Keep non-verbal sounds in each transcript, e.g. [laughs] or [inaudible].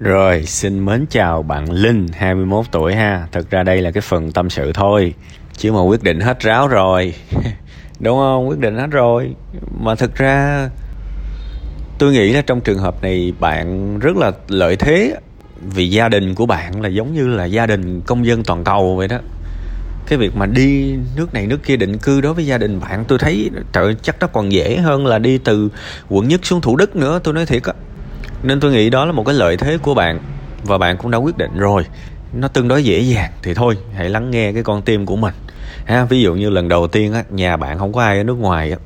Rồi, xin mến chào bạn Linh, 21 tuổi ha. Thực ra đây là cái phần tâm sự thôi. Chứ mà quyết định hết ráo rồi. [laughs] Đúng không? Quyết định hết rồi. Mà thực ra tôi nghĩ là trong trường hợp này bạn rất là lợi thế vì gia đình của bạn là giống như là gia đình công dân toàn cầu vậy đó cái việc mà đi nước này nước kia định cư đối với gia đình bạn tôi thấy trời chắc nó còn dễ hơn là đi từ quận nhất xuống thủ đức nữa tôi nói thiệt á nên tôi nghĩ đó là một cái lợi thế của bạn và bạn cũng đã quyết định rồi. Nó tương đối dễ dàng thì thôi hãy lắng nghe cái con tim của mình. Ha ví dụ như lần đầu tiên á nhà bạn không có ai ở nước ngoài á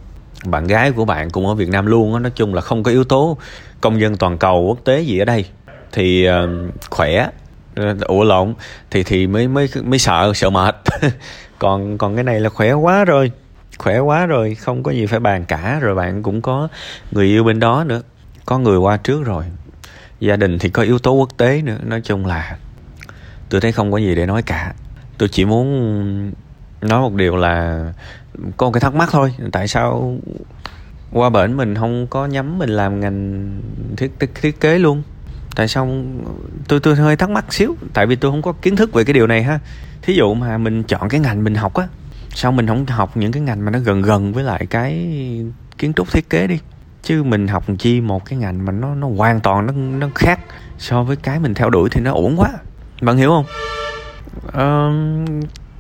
bạn gái của bạn cũng ở Việt Nam luôn á nói chung là không có yếu tố công dân toàn cầu quốc tế gì ở đây. Thì uh, khỏe ờ, ủa lộn thì thì mới mới mới sợ sợ mệt. [laughs] Còn còn cái này là khỏe quá rồi khỏe quá rồi không có gì phải bàn cả rồi bạn cũng có người yêu bên đó nữa có người qua trước rồi. Gia đình thì có yếu tố quốc tế nữa nói chung là tôi thấy không có gì để nói cả. Tôi chỉ muốn nói một điều là có một cái thắc mắc thôi tại sao qua bển mình không có nhắm mình làm ngành thiết thiết, thiết kế luôn? Tại sao tôi tôi hơi thắc mắc xíu tại vì tôi không có kiến thức về cái điều này ha. Thí dụ mà mình chọn cái ngành mình học á sao mình không học những cái ngành mà nó gần gần với lại cái kiến trúc thiết kế đi? Chứ mình học chi một cái ngành mà nó nó hoàn toàn nó nó khác so với cái mình theo đuổi thì nó ổn quá. Bạn hiểu không? Uh,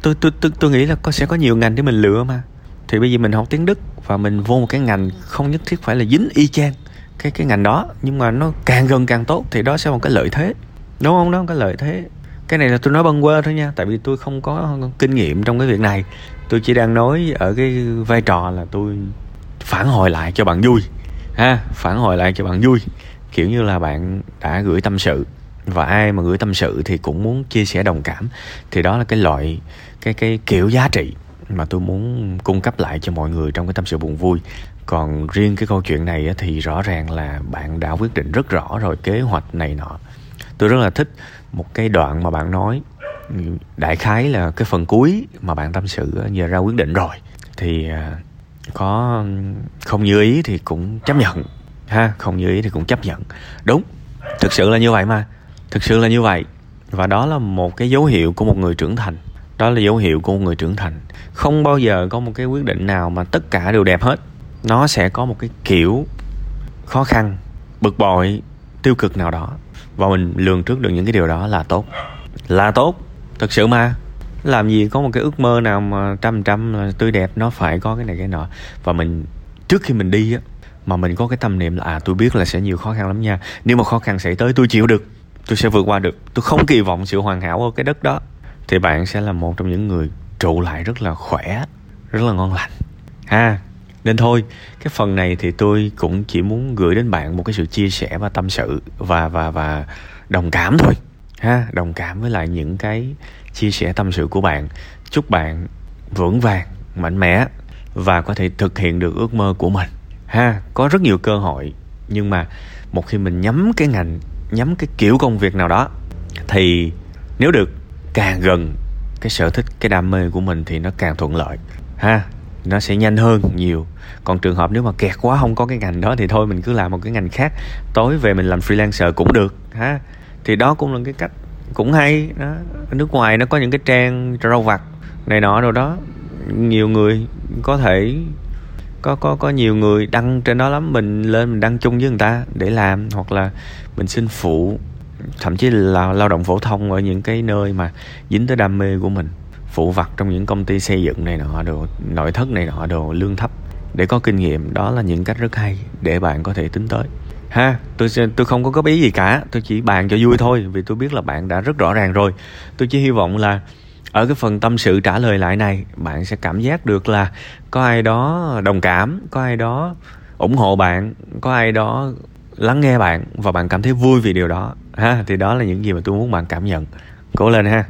tôi tôi tôi tôi nghĩ là có sẽ có nhiều ngành để mình lựa mà. Thì bây giờ mình học tiếng đức và mình vô một cái ngành không nhất thiết phải là dính y chang cái cái ngành đó nhưng mà nó càng gần càng tốt thì đó sẽ là một cái lợi thế. Đúng không? Đó một cái lợi thế. Cái này là tôi nói bâng quơ thôi nha tại vì tôi không có kinh nghiệm trong cái việc này. Tôi chỉ đang nói ở cái vai trò là tôi phản hồi lại cho bạn vui ha, phản hồi lại cho bạn vui. Kiểu như là bạn đã gửi tâm sự và ai mà gửi tâm sự thì cũng muốn chia sẻ đồng cảm. Thì đó là cái loại, cái cái kiểu giá trị mà tôi muốn cung cấp lại cho mọi người trong cái tâm sự buồn vui. Còn riêng cái câu chuyện này thì rõ ràng là bạn đã quyết định rất rõ rồi, kế hoạch này nọ. Tôi rất là thích một cái đoạn mà bạn nói, đại khái là cái phần cuối mà bạn tâm sự giờ ra quyết định rồi. Thì à, có không như ý thì cũng chấp nhận, ha, không như ý thì cũng chấp nhận. Đúng, thực sự là như vậy mà, thực sự là như vậy. Và đó là một cái dấu hiệu của một người trưởng thành. Đó là dấu hiệu của một người trưởng thành. Không bao giờ có một cái quyết định nào mà tất cả đều đẹp hết. Nó sẽ có một cái kiểu khó khăn, bực bội, tiêu cực nào đó. Và mình lường trước được những cái điều đó là tốt. Là tốt, thực sự mà làm gì có một cái ước mơ nào mà trăm trăm là tươi đẹp, nó phải có cái này cái nọ. Và mình, trước khi mình đi á, mà mình có cái tâm niệm là à tôi biết là sẽ nhiều khó khăn lắm nha. Nếu mà khó khăn xảy tới, tôi chịu được. Tôi sẽ vượt qua được. Tôi không kỳ vọng sự hoàn hảo ở cái đất đó. Thì bạn sẽ là một trong những người trụ lại rất là khỏe, rất là ngon lành. Ha, nên thôi, cái phần này thì tôi cũng chỉ muốn gửi đến bạn một cái sự chia sẻ và tâm sự và và và đồng cảm thôi ha, đồng cảm với lại những cái chia sẻ tâm sự của bạn. Chúc bạn vững vàng, mạnh mẽ và có thể thực hiện được ước mơ của mình. Ha, có rất nhiều cơ hội, nhưng mà một khi mình nhắm cái ngành, nhắm cái kiểu công việc nào đó, thì nếu được, càng gần cái sở thích, cái đam mê của mình thì nó càng thuận lợi. Ha, nó sẽ nhanh hơn nhiều. Còn trường hợp nếu mà kẹt quá không có cái ngành đó thì thôi, mình cứ làm một cái ngành khác. Tối về mình làm freelancer cũng được, ha thì đó cũng là cái cách, cũng hay, đó. Ở nước ngoài nó có những cái trang rau vặt này nọ đâu đó. Nhiều người có thể, có có có nhiều người đăng trên đó lắm. Mình lên mình đăng chung với người ta để làm, hoặc là mình xin phụ, thậm chí là lao động phổ thông ở những cái nơi mà dính tới đam mê của mình. Phụ vặt trong những công ty xây dựng này nọ đồ, nội thất này nọ đồ, lương thấp. Để có kinh nghiệm, đó là những cách rất hay để bạn có thể tính tới ha, tôi tôi không có góp ý gì cả. Tôi chỉ bàn cho vui thôi, vì tôi biết là bạn đã rất rõ ràng rồi. Tôi chỉ hy vọng là ở cái phần tâm sự trả lời lại này, bạn sẽ cảm giác được là có ai đó đồng cảm, có ai đó ủng hộ bạn, có ai đó lắng nghe bạn và bạn cảm thấy vui vì điều đó. Ha, thì đó là những gì mà tôi muốn bạn cảm nhận. Cố lên ha.